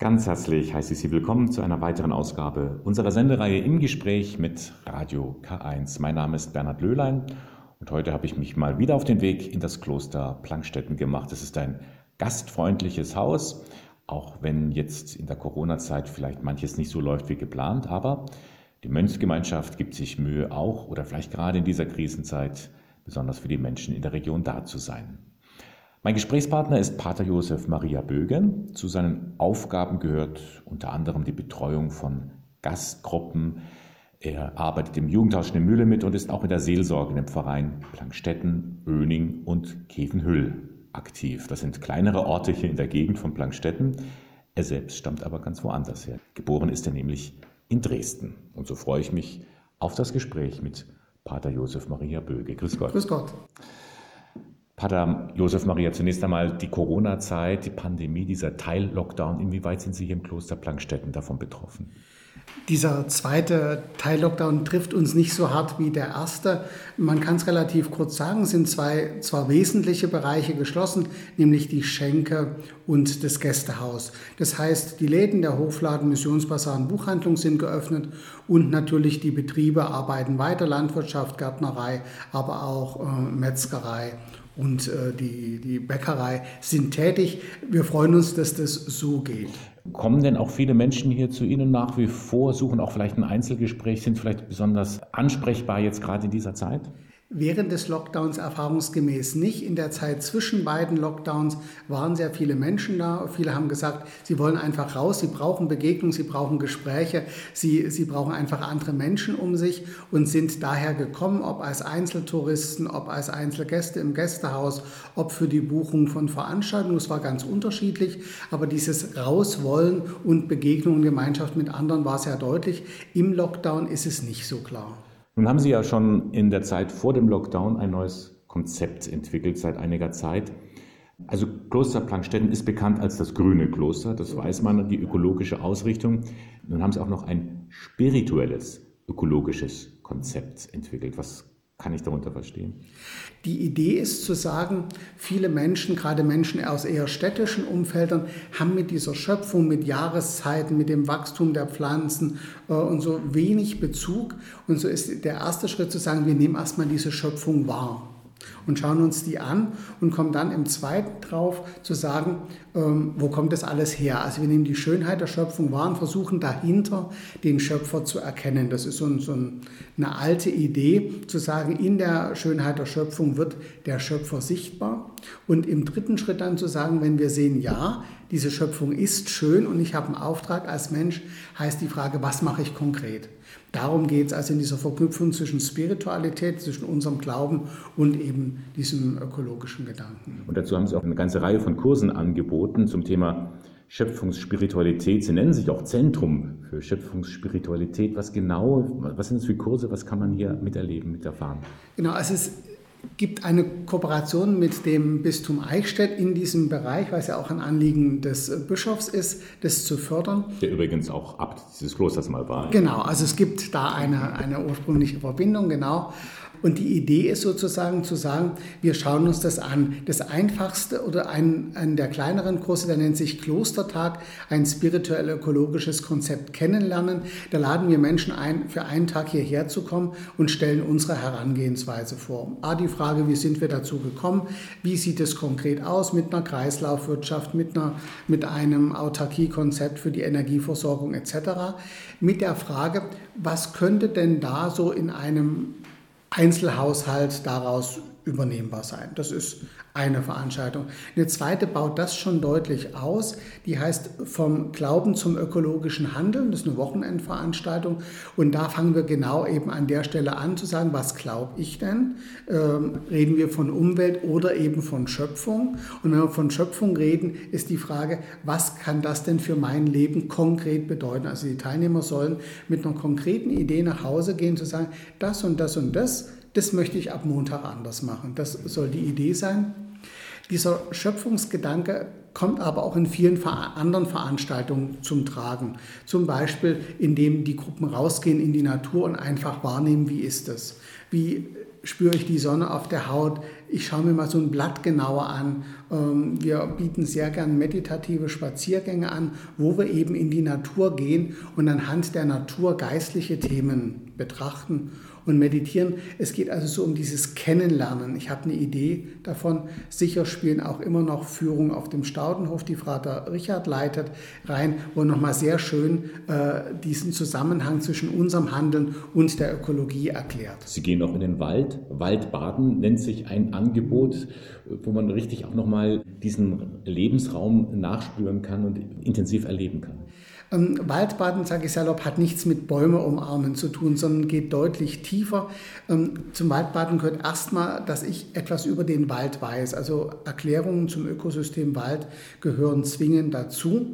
Ganz herzlich heiße ich Sie willkommen zu einer weiteren Ausgabe unserer Sendereihe im Gespräch mit Radio K1. Mein Name ist Bernhard Löhlein und heute habe ich mich mal wieder auf den Weg in das Kloster Plankstetten gemacht. Es ist ein gastfreundliches Haus, auch wenn jetzt in der Corona-Zeit vielleicht manches nicht so läuft wie geplant, aber die Mönchsgemeinschaft gibt sich Mühe auch oder vielleicht gerade in dieser Krisenzeit besonders für die Menschen in der Region da zu sein. Mein Gesprächspartner ist Pater Josef Maria Böge. Zu seinen Aufgaben gehört unter anderem die Betreuung von Gastgruppen. Er arbeitet im Jugendhaus in Mühle mit und ist auch in der Seelsorge in dem Verein Plankstetten, Öning und Kevenhüll aktiv. Das sind kleinere Orte hier in der Gegend von Plankstetten. Er selbst stammt aber ganz woanders her. Geboren ist er nämlich in Dresden. Und so freue ich mich auf das Gespräch mit Pater Josef Maria Böge. Grüß Gott. Grüß Gott. Pater Josef Maria, zunächst einmal die Corona-Zeit, die Pandemie, dieser Teil-Lockdown. Inwieweit sind Sie hier im Kloster Plankstetten davon betroffen? Dieser zweite Teil-Lockdown trifft uns nicht so hart wie der erste. Man kann es relativ kurz sagen, es sind zwei zwar wesentliche Bereiche geschlossen, nämlich die Schenke und das Gästehaus. Das heißt, die Läden der Hofladen, Missionsbasar und Buchhandlung sind geöffnet und natürlich die Betriebe arbeiten weiter, Landwirtschaft, Gärtnerei, aber auch äh, Metzgerei und äh, die, die Bäckerei sind tätig. Wir freuen uns, dass das so geht. Kommen denn auch viele Menschen hier zu Ihnen nach wie vor, suchen auch vielleicht ein Einzelgespräch, sind vielleicht besonders ansprechbar jetzt gerade in dieser Zeit? Während des Lockdowns erfahrungsgemäß nicht. In der Zeit zwischen beiden Lockdowns waren sehr viele Menschen da. Viele haben gesagt, sie wollen einfach raus, sie brauchen Begegnung, sie brauchen Gespräche, sie, sie brauchen einfach andere Menschen um sich und sind daher gekommen, ob als Einzeltouristen, ob als Einzelgäste im Gästehaus, ob für die Buchung von Veranstaltungen. Es war ganz unterschiedlich, aber dieses Rauswollen und Begegnung und Gemeinschaft mit anderen war sehr deutlich. Im Lockdown ist es nicht so klar. Nun haben Sie ja schon in der Zeit vor dem Lockdown ein neues Konzept entwickelt seit einiger Zeit. Also Kloster Plankstetten ist bekannt als das grüne Kloster, das weiß man, die ökologische Ausrichtung. Nun haben Sie auch noch ein spirituelles ökologisches Konzept entwickelt. Was kann ich darunter verstehen? Die Idee ist zu sagen, viele Menschen, gerade Menschen aus eher städtischen Umfeldern, haben mit dieser Schöpfung, mit Jahreszeiten, mit dem Wachstum der Pflanzen äh, und so wenig Bezug. Und so ist der erste Schritt zu sagen, wir nehmen erstmal diese Schöpfung wahr und schauen uns die an und kommen dann im zweiten drauf zu sagen, ähm, wo kommt das alles her? Also wir nehmen die Schönheit der Schöpfung wahr und versuchen dahinter den Schöpfer zu erkennen. Das ist so, ein, so eine alte Idee, zu sagen, in der Schönheit der Schöpfung wird der Schöpfer sichtbar. Und im dritten Schritt dann zu sagen, wenn wir sehen, ja, diese Schöpfung ist schön und ich habe einen Auftrag als Mensch, heißt die Frage, was mache ich konkret? Darum geht es also in dieser Verknüpfung zwischen Spiritualität, zwischen unserem Glauben und eben diesem ökologischen Gedanken. Und dazu haben Sie auch eine ganze Reihe von Kursen angeboten zum Thema Schöpfungsspiritualität. Sie nennen sich auch Zentrum für Schöpfungsspiritualität. Was genau, was sind das für Kurse, was kann man hier miterleben, miterfahren? Genau, also es gibt eine Kooperation mit dem Bistum Eichstätt in diesem Bereich, es ja auch ein Anliegen des Bischofs ist, das zu fördern. Der übrigens auch Abt dieses Klosters mal war. Genau, also es gibt da eine, eine ursprüngliche Verbindung, genau. Und die Idee ist sozusagen zu sagen, wir schauen uns das an. Das einfachste oder ein, ein der kleineren Kurse, der nennt sich Klostertag, ein spirituell-ökologisches Konzept kennenlernen. Da laden wir Menschen ein, für einen Tag hierher zu kommen und stellen unsere Herangehensweise vor. A, die Frage, wie sind wir dazu gekommen? Wie sieht es konkret aus mit einer Kreislaufwirtschaft, mit, einer, mit einem Autarkiekonzept für die Energieversorgung etc. Mit der Frage, was könnte denn da so in einem Einzelhaushalt daraus übernehmbar sein. Das ist eine Veranstaltung. Eine zweite baut das schon deutlich aus. Die heißt vom Glauben zum ökologischen Handeln. Das ist eine Wochenendveranstaltung. Und da fangen wir genau eben an der Stelle an zu sagen, was glaube ich denn? Ähm, reden wir von Umwelt oder eben von Schöpfung? Und wenn wir von Schöpfung reden, ist die Frage, was kann das denn für mein Leben konkret bedeuten? Also die Teilnehmer sollen mit einer konkreten Idee nach Hause gehen, zu sagen, das und das und das das möchte ich ab Montag anders machen. Das soll die Idee sein. Dieser Schöpfungsgedanke kommt aber auch in vielen anderen Veranstaltungen zum Tragen. Zum Beispiel, indem die Gruppen rausgehen in die Natur und einfach wahrnehmen, wie ist es? Wie spüre ich die Sonne auf der Haut? Ich schaue mir mal so ein Blatt genauer an. Ähm, wir bieten sehr gern meditative Spaziergänge an, wo wir eben in die Natur gehen und anhand der Natur geistliche Themen betrachten und meditieren. Es geht also so um dieses Kennenlernen. Ich habe eine Idee davon. Sicher spielen auch immer noch Führungen auf dem Staudenhof, die Vater Richard leitet, rein, wo nochmal sehr schön äh, diesen Zusammenhang zwischen unserem Handeln und der Ökologie erklärt. Sie gehen auch in den Wald. Waldbaden nennt sich ein Angebot, wo man richtig auch nochmal diesen Lebensraum nachspüren kann und intensiv erleben kann. Ähm, Waldbaden, sage ich salopp, hat nichts mit Bäume umarmen zu tun, sondern geht deutlich tiefer. Ähm, zum Waldbaden gehört erstmal, dass ich etwas über den Wald weiß. Also Erklärungen zum Ökosystem Wald gehören zwingend dazu.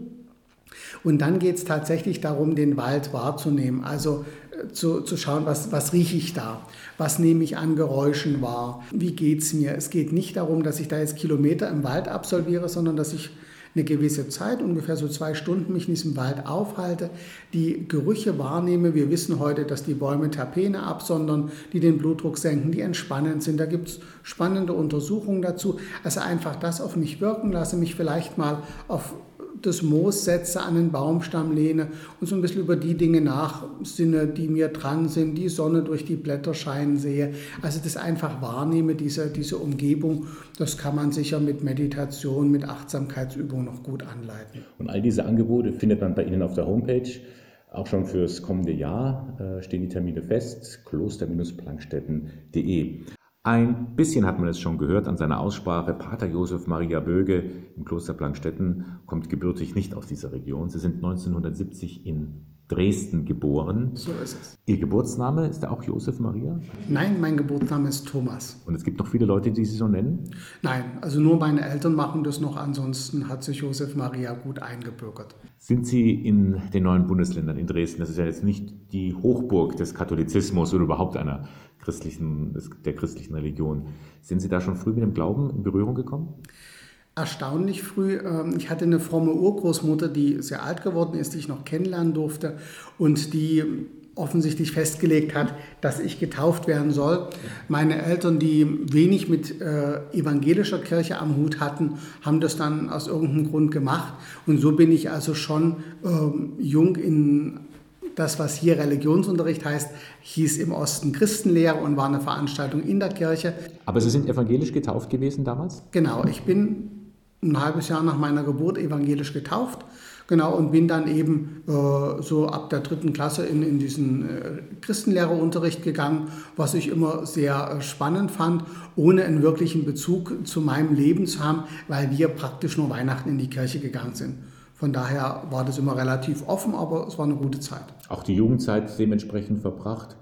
Und dann geht es tatsächlich darum, den Wald wahrzunehmen. Also zu, zu schauen, was, was rieche ich da? Was nehme ich an Geräuschen wahr? Wie geht es mir? Es geht nicht darum, dass ich da jetzt Kilometer im Wald absolviere, sondern dass ich eine gewisse Zeit, ungefähr so zwei Stunden, mich in diesem Wald aufhalte, die Gerüche wahrnehme. Wir wissen heute, dass die Bäume Terpene absondern, die den Blutdruck senken, die entspannend sind. Da gibt es spannende Untersuchungen dazu. Also einfach das auf mich wirken lasse, mich vielleicht mal auf das Moos setze, an den Baumstamm lehne und so ein bisschen über die Dinge nachsinne, die mir dran sind, die Sonne durch die Blätter scheinen sehe. Also das einfach wahrnehme, diese, diese Umgebung, das kann man sicher mit Meditation, mit Achtsamkeitsübung noch gut anleiten. Und all diese Angebote findet man bei Ihnen auf der Homepage. Auch schon fürs kommende Jahr äh, stehen die Termine fest, kloster-plankstetten.de. Ein bisschen hat man es schon gehört an seiner Aussprache. Pater Josef Maria Böge im Kloster Plankstetten kommt gebürtig nicht aus dieser Region. Sie sind 1970 in Dresden geboren. So ist es. Ihr Geburtsname ist der auch Josef Maria? Nein, mein Geburtsname ist Thomas. Und es gibt noch viele Leute, die Sie so nennen? Nein, also nur meine Eltern machen das noch. Ansonsten hat sich Josef Maria gut eingebürgert. Sind Sie in den neuen Bundesländern in Dresden? Das ist ja jetzt nicht die Hochburg des Katholizismus oder überhaupt einer christlichen, der christlichen Religion. Sind Sie da schon früh mit dem Glauben in Berührung gekommen? Erstaunlich früh. Ähm, ich hatte eine fromme Urgroßmutter, die sehr alt geworden ist, die ich noch kennenlernen durfte und die offensichtlich festgelegt hat, dass ich getauft werden soll. Meine Eltern, die wenig mit äh, evangelischer Kirche am Hut hatten, haben das dann aus irgendeinem Grund gemacht. Und so bin ich also schon ähm, jung in das, was hier Religionsunterricht heißt, hieß im Osten Christenlehre und war eine Veranstaltung in der Kirche. Aber Sie sind evangelisch getauft gewesen damals? Genau, ich bin ein halbes Jahr nach meiner Geburt evangelisch getauft. Genau, und bin dann eben äh, so ab der dritten Klasse in, in diesen äh, Christenlehrerunterricht gegangen, was ich immer sehr äh, spannend fand, ohne einen wirklichen Bezug zu meinem Leben zu haben, weil wir praktisch nur Weihnachten in die Kirche gegangen sind. Von daher war das immer relativ offen, aber es war eine gute Zeit. Auch die Jugendzeit dementsprechend verbracht?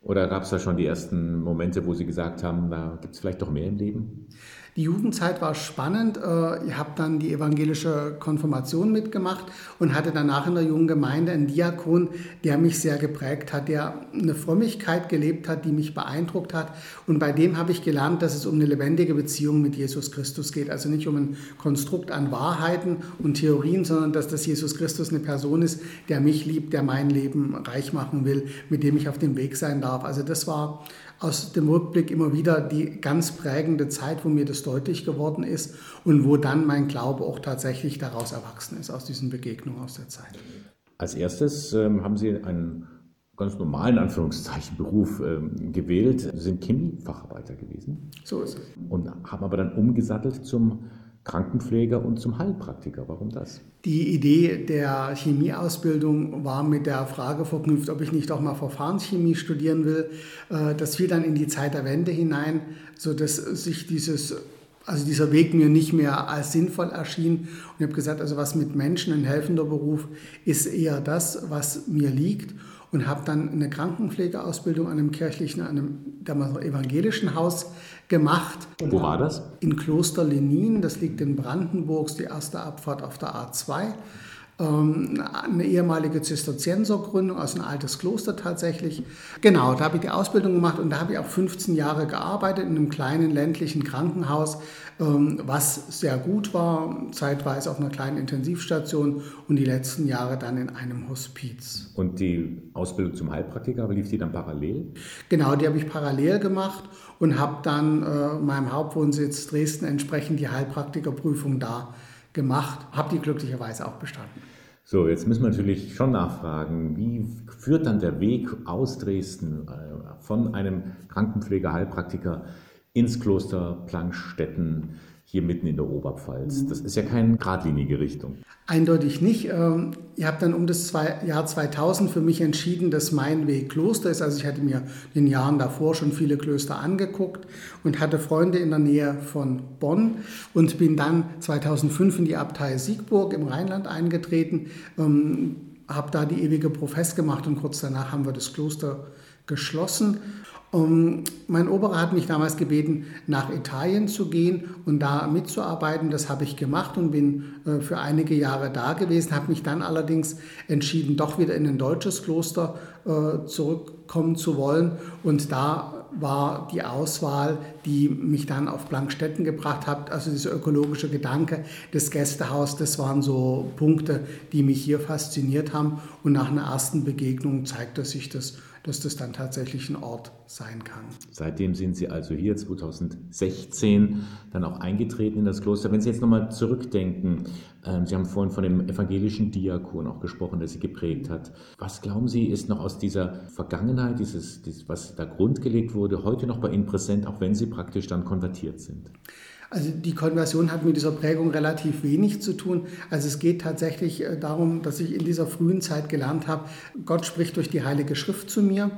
Oder gab es da schon die ersten Momente, wo Sie gesagt haben, da gibt es vielleicht doch mehr im Leben? Die Jugendzeit war spannend. Äh, ich habe dann die evangelische Konfirmation mitgemacht und hatte danach in der jungen Gemeinde einen Diakon, der mich sehr geprägt hat, der eine Frömmigkeit gelebt hat, die mich beeindruckt hat. Und bei dem habe ich gelernt, dass es um eine lebendige Beziehung mit Jesus Christus geht. Also nicht um ein Konstrukt an Wahrheiten und Theorien, sondern dass das Jesus Christus eine Person ist, der mich liebt, der mein Leben reich machen will, mit dem ich auf dem Weg sein darf. Also das war aus dem Rückblick immer wieder die ganz prägende Zeit, wo mir das deutlich geworden ist und wo dann mein Glaube auch tatsächlich daraus erwachsen ist, aus diesen Begegnungen aus der Zeit. Als erstes ähm, haben Sie einen ganz normalen Anführungszeichen Beruf ähm, gewählt, Sie sind Chemiefacharbeiter gewesen. So ist es. Und haben aber dann umgesattelt zum Krankenpfleger und zum Heilpraktiker. Warum das? Die Idee der Chemieausbildung war mit der Frage verknüpft, ob ich nicht auch mal Verfahrenschemie studieren will. Äh, das fiel dann in die Zeit der Wende hinein, sodass sich dieses also dieser Weg mir nicht mehr als sinnvoll erschien. Und ich habe gesagt, also was mit Menschen, ein helfender Beruf, ist eher das, was mir liegt. Und habe dann eine Krankenpflegeausbildung an einem kirchlichen, an einem damals evangelischen Haus gemacht. Wo war das? In Kloster Lenin, das liegt in Brandenburg, die erste Abfahrt auf der A2. Ähm, eine ehemalige Zisterziensergründung, also ein altes Kloster tatsächlich. Genau, da habe ich die Ausbildung gemacht und da habe ich auch 15 Jahre gearbeitet in einem kleinen ländlichen Krankenhaus, ähm, was sehr gut war, zeitweise auf einer kleinen Intensivstation und die letzten Jahre dann in einem Hospiz. Und die Ausbildung zum Heilpraktiker, lief die dann parallel? Genau, die habe ich parallel gemacht und habe dann äh, meinem Hauptwohnsitz Dresden entsprechend die Heilpraktikerprüfung da gemacht, habe die glücklicherweise auch bestanden. So, jetzt müssen wir natürlich schon nachfragen, wie führt dann der Weg aus Dresden äh, von einem Krankenpfleger-Heilpraktiker ins Kloster Plankstetten hier mitten in der Oberpfalz. Das ist ja keine geradlinige Richtung. Eindeutig nicht. Ähm, ich habe dann um das Jahr 2000 für mich entschieden, dass mein Weg Kloster ist. Also ich hatte mir in den Jahren davor schon viele Klöster angeguckt und hatte Freunde in der Nähe von Bonn und bin dann 2005 in die Abtei Siegburg im Rheinland eingetreten, ähm, habe da die ewige Profess gemacht und kurz danach haben wir das Kloster geschlossen um, mein Oberer hat mich damals gebeten, nach Italien zu gehen und da mitzuarbeiten. Das habe ich gemacht und bin äh, für einige Jahre da gewesen, habe mich dann allerdings entschieden, doch wieder in ein deutsches Kloster äh, zurückkommen zu wollen. Und da war die Auswahl, die mich dann auf Blankstetten gebracht hat, also dieser ökologische Gedanke des Gästehaus, das waren so Punkte, die mich hier fasziniert haben. Und nach einer ersten Begegnung zeigte sich das dass das dann tatsächlich ein Ort sein kann. Seitdem sind Sie also hier 2016 dann auch eingetreten in das Kloster. Wenn Sie jetzt nochmal zurückdenken, äh, Sie haben vorhin von dem evangelischen Diakon auch gesprochen, der Sie geprägt hat. Was glauben Sie, ist noch aus dieser Vergangenheit, dieses was da grundgelegt wurde, heute noch bei Ihnen präsent, auch wenn Sie praktisch dann konvertiert sind? Also die Konversion hat mit dieser Prägung relativ wenig zu tun. Also es geht tatsächlich äh, darum, dass ich in dieser frühen Zeit gelernt habe, Gott spricht durch die Heilige Schrift zu mir.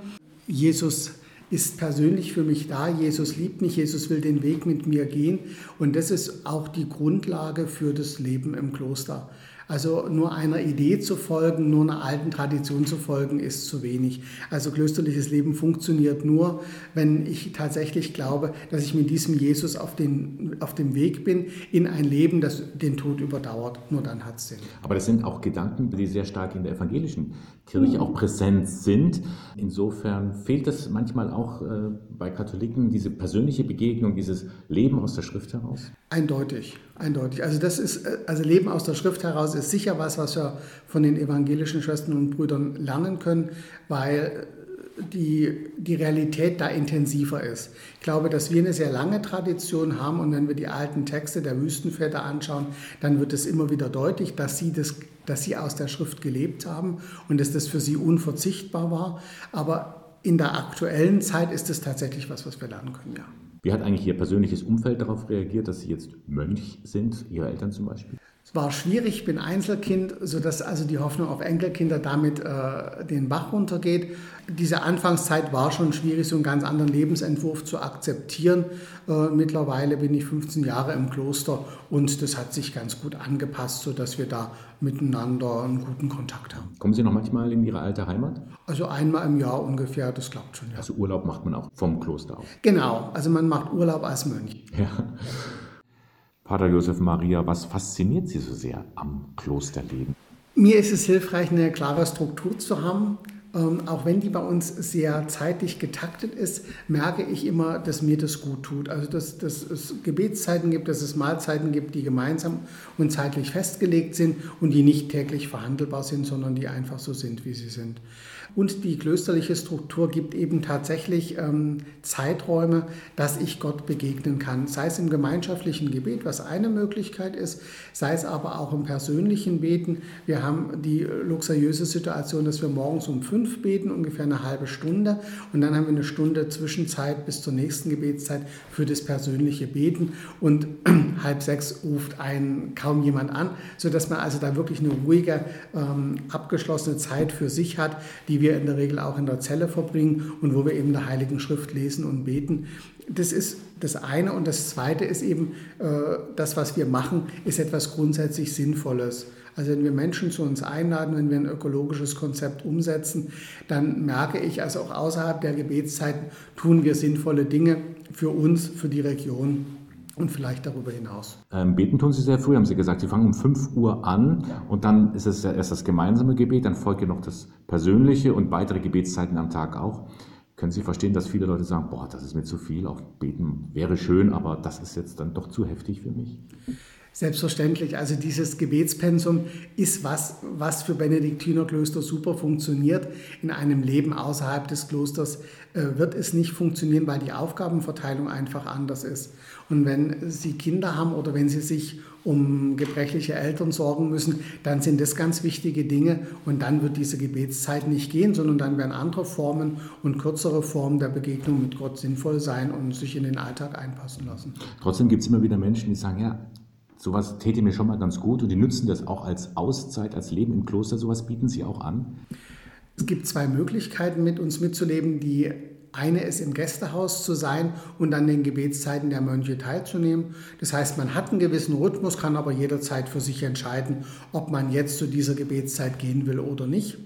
Jesus ist persönlich für mich da. Jesus liebt mich. Jesus will den Weg mit mir gehen. Und das ist auch die Grundlage für das Leben im Kloster. Also nur einer Idee zu folgen, nur einer alten Tradition zu folgen, ist zu wenig. Also klösterliches Leben funktioniert nur, wenn ich tatsächlich glaube, dass ich mit diesem Jesus auf, den, auf dem Weg bin in ein Leben, das den Tod überdauert. Nur dann hat es Sinn. Aber das sind auch Gedanken, die sehr stark in der evangelischen Kirche auch präsent sind. Insofern fehlt es manchmal auch äh, bei Katholiken diese persönliche Begegnung, dieses Leben aus der Schrift heraus? Eindeutig, eindeutig. Also das ist, äh, also Leben aus der Schrift heraus ist sicher was, was wir von den evangelischen Schwestern und Brüdern lernen können, weil die, die Realität da intensiver ist. Ich glaube, dass wir eine sehr lange Tradition haben und wenn wir die alten Texte der Wüstenväter anschauen, dann wird es immer wieder deutlich, dass sie, das, dass sie aus der Schrift gelebt haben und dass das für sie unverzichtbar war. Aber in der aktuellen Zeit ist es tatsächlich was, was wir lernen können, ja. Wie hat eigentlich Ihr persönliches Umfeld darauf reagiert, dass Sie jetzt Mönch sind, Ihre Eltern zum Beispiel? Es war schwierig, ich bin Einzelkind, sodass also die Hoffnung auf Enkelkinder damit äh, den Bach runtergeht. Diese Anfangszeit war schon schwierig, so einen ganz anderen Lebensentwurf zu akzeptieren. Äh, mittlerweile bin ich 15 Jahre im Kloster und das hat sich ganz gut angepasst, sodass wir da miteinander einen guten Kontakt haben. Kommen Sie noch manchmal in Ihre alte Heimat? Also einmal im Jahr ungefähr, das klappt schon. Ja. Also Urlaub macht man auch vom Kloster aus? Genau, also man macht Urlaub als Mönch. Ja. Pater Josef Maria, was fasziniert Sie so sehr am Klosterleben? Mir ist es hilfreich, eine klare Struktur zu haben. Ähm, auch wenn die bei uns sehr zeitlich getaktet ist, merke ich immer, dass mir das gut tut. Also, dass, dass es Gebetszeiten gibt, dass es Mahlzeiten gibt, die gemeinsam und zeitlich festgelegt sind und die nicht täglich verhandelbar sind, sondern die einfach so sind, wie sie sind. Und die klösterliche Struktur gibt eben tatsächlich ähm, Zeiträume, dass ich Gott begegnen kann. Sei es im gemeinschaftlichen Gebet, was eine Möglichkeit ist, sei es aber auch im persönlichen Beten. Wir haben die luxuriöse Situation, dass wir morgens um fünf beten, ungefähr eine halbe Stunde. Und dann haben wir eine Stunde Zwischenzeit bis zur nächsten Gebetszeit für das persönliche Beten. Und halb sechs ruft einen kaum jemand an, sodass man also da wirklich eine ruhige, ähm, abgeschlossene Zeit für sich hat, die wir in der Regel auch in der Zelle verbringen und wo wir eben der Heiligen Schrift lesen und beten. Das ist das eine. Und das zweite ist eben, äh, das, was wir machen, ist etwas grundsätzlich Sinnvolles. Also wenn wir Menschen zu uns einladen, wenn wir ein ökologisches Konzept umsetzen, dann merke ich, also auch außerhalb der Gebetszeiten tun wir sinnvolle Dinge für uns, für die Region und vielleicht darüber hinaus. Ähm, beten tun Sie sehr früh, haben Sie gesagt. Sie fangen um 5 Uhr an ja. und dann ist es ja erst das gemeinsame Gebet, dann folgt ja noch das persönliche und weitere Gebetszeiten am Tag auch. Können Sie verstehen, dass viele Leute sagen, boah, das ist mir zu viel, auch beten wäre schön, aber das ist jetzt dann doch zu heftig für mich? Selbstverständlich. Also dieses Gebetspensum ist was, was für Benediktinerklöster super funktioniert. In einem Leben außerhalb des Klosters äh, wird es nicht funktionieren, weil die Aufgabenverteilung einfach anders ist. Und wenn Sie Kinder haben oder wenn Sie sich um gebrechliche Eltern sorgen müssen, dann sind das ganz wichtige Dinge und dann wird diese Gebetszeit nicht gehen, sondern dann werden andere Formen und kürzere Formen der Begegnung mit Gott sinnvoll sein und sich in den Alltag einpassen lassen. Trotzdem gibt es immer wieder Menschen, die sagen, ja, Sowas täte mir schon mal ganz gut und die nutzen das auch als Auszeit, als Leben im Kloster. Sowas bieten sie auch an? Es gibt zwei Möglichkeiten, mit uns mitzuleben. Die eine ist im Gästehaus zu sein und an den Gebetszeiten der Mönche teilzunehmen. Das heißt, man hat einen gewissen Rhythmus, kann aber jederzeit für sich entscheiden, ob man jetzt zu dieser Gebetszeit gehen will oder nicht.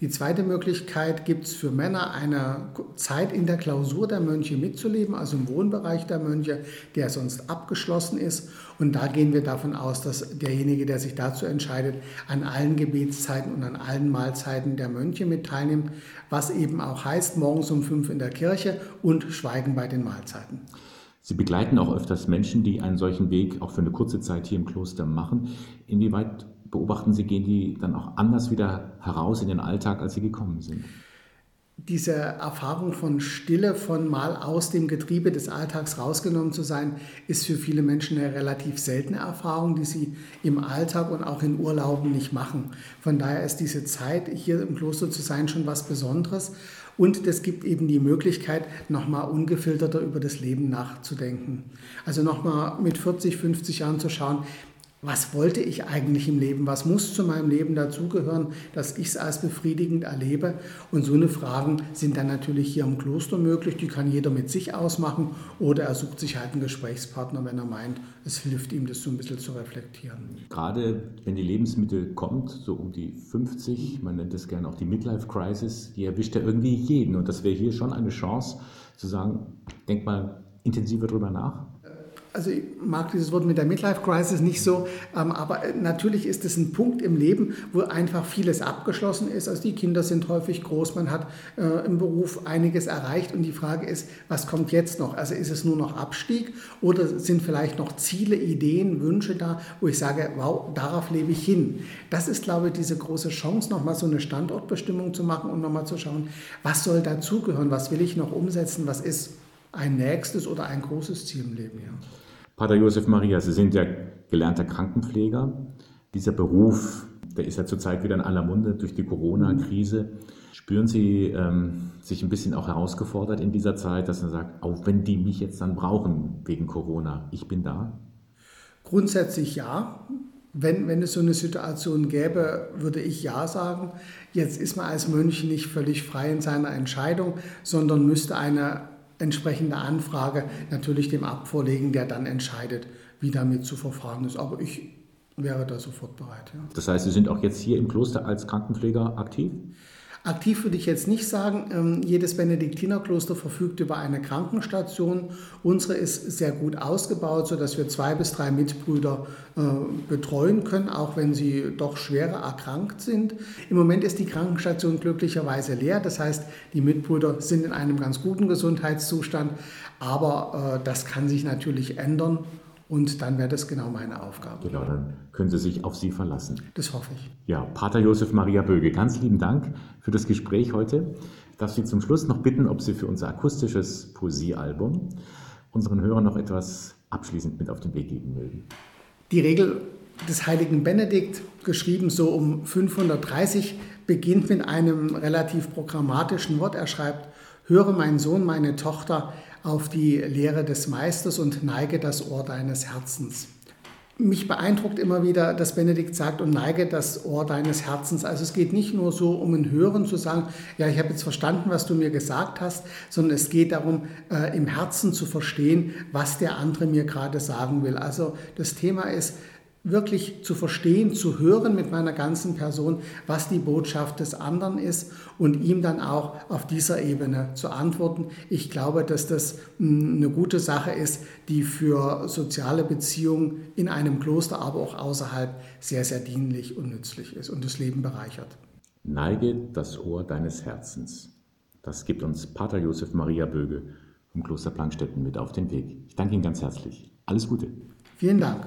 Die zweite Möglichkeit gibt es für Männer eine Zeit in der Klausur der Mönche mitzuleben, also im Wohnbereich der Mönche, der sonst abgeschlossen ist. Und da gehen wir davon aus, dass derjenige, der sich dazu entscheidet, an allen Gebetszeiten und an allen Mahlzeiten der Mönche mit teilnimmt, was eben auch heißt, morgens um fünf in der Kirche und Schweigen bei den Mahlzeiten. Sie begleiten auch öfters Menschen, die einen solchen Weg auch für eine kurze Zeit hier im Kloster machen. Inwieweit beobachten Sie, gehen die dann auch anders wieder heraus in den Alltag, als sie gekommen sind? Diese Erfahrung von Stille, von mal aus dem Getriebe des Alltags rausgenommen zu sein, ist für viele Menschen eine relativ seltene Erfahrung, die sie im Alltag und auch in Urlauben nicht machen. Von daher ist diese Zeit, hier im Kloster zu sein, schon was Besonderes. Und es gibt eben die Möglichkeit, nochmal ungefilterter über das Leben nachzudenken. Also nochmal mit 40, 50 Jahren zu schauen, was wollte ich eigentlich im Leben, was muss zu meinem Leben dazugehören, dass ich es als befriedigend erlebe. Und so eine Fragen sind dann natürlich hier im Kloster möglich, die kann jeder mit sich ausmachen. Oder er sucht sich halt einen Gesprächspartner, wenn er meint, es hilft ihm, das so ein bisschen zu reflektieren. Gerade wenn die Lebensmittel kommt, so um die 50, man nennt es gerne auch die Midlife Crisis, die erwischt ja irgendwie jeden. Und das wäre hier schon eine Chance zu sagen, denk mal intensiver drüber nach also ich mag dieses Wort mit der Midlife Crisis nicht so, ähm, aber äh, natürlich ist es ein Punkt im Leben, wo einfach vieles abgeschlossen ist. Also die Kinder sind häufig groß, man hat äh, im Beruf einiges erreicht und die Frage ist, was kommt jetzt noch? Also ist es nur noch Abstieg oder sind vielleicht noch Ziele, Ideen, Wünsche da, wo ich sage, wow, darauf lebe ich hin. Das ist, glaube ich, diese große Chance, nochmal so eine Standortbestimmung zu machen und nochmal zu schauen, was soll dazugehören, was will ich noch umsetzen, was ist ein nächstes oder ein großes Ziel im Leben. Ja. Pater Josef Maria, Sie sind ja gelernter Krankenpfleger. Dieser Beruf, der ist ja zurzeit wieder in aller Munde durch die Corona-Krise. Spüren Sie ähm, sich ein bisschen auch herausgefordert in dieser Zeit, dass man sagt, auch wenn die mich jetzt dann brauchen wegen Corona, ich bin da? Grundsätzlich ja. Wenn, wenn es so eine Situation gäbe, würde ich ja sagen. Jetzt ist man als Mönch nicht völlig frei in seiner Entscheidung, sondern müsste eine entsprechende Anfrage natürlich dem Abt vorlegen, der dann entscheidet, wie damit zu verfahren ist. Aber ich wäre da sofort bereit. Ja. Das heißt, Sie sind auch jetzt hier im Kloster als Krankenpfleger aktiv? Aktiv würde ich jetzt nicht sagen. Ähm, jedes Benediktinerkloster verfügt über eine Krankenstation. Unsere ist sehr gut ausgebaut, sodass wir zwei bis drei Mitbrüder äh, betreuen können, auch wenn sie doch schwerer erkrankt sind. Im Moment ist die Krankenstation glücklicherweise leer. Das heißt, die Mitbrüder sind in einem ganz guten Gesundheitszustand. Aber äh, das kann sich natürlich ändern. Und dann wäre das genau meine Aufgabe. Genau, dann können Sie sich auf Sie verlassen. Das hoffe ich. Ja, Pater Josef Maria Böge, ganz lieben Dank für das Gespräch heute. Ich darf Sie zum Schluss noch bitten, ob Sie für unser akustisches Poesiealbum unseren Hörern noch etwas abschließend mit auf den Weg geben mögen. Die Regel des heiligen Benedikt, geschrieben so um 530, beginnt mit einem relativ programmatischen Wort. Er schreibt, höre mein Sohn, meine Tochter, auf die Lehre des Meisters und neige das Ohr deines Herzens. Mich beeindruckt immer wieder, dass Benedikt sagt, und neige das Ohr deines Herzens. Also es geht nicht nur so um ein Hören zu sagen, ja, ich habe jetzt verstanden, was du mir gesagt hast, sondern es geht darum, äh, im Herzen zu verstehen, was der andere mir gerade sagen will. Also das Thema ist, wirklich zu verstehen, zu hören mit meiner ganzen Person, was die Botschaft des anderen ist und ihm dann auch auf dieser Ebene zu antworten. Ich glaube, dass das hm, eine gute Sache ist, die für soziale Beziehungen in einem Kloster, aber auch außerhalb sehr, sehr dienlich und nützlich ist und das Leben bereichert. Neige das Ohr deines Herzens. Das gibt uns Pater Josef Maria Böge vom Kloster Plankstetten mit auf den Weg. Ich danke Ihnen ganz herzlich. Alles Gute. Vielen Dank.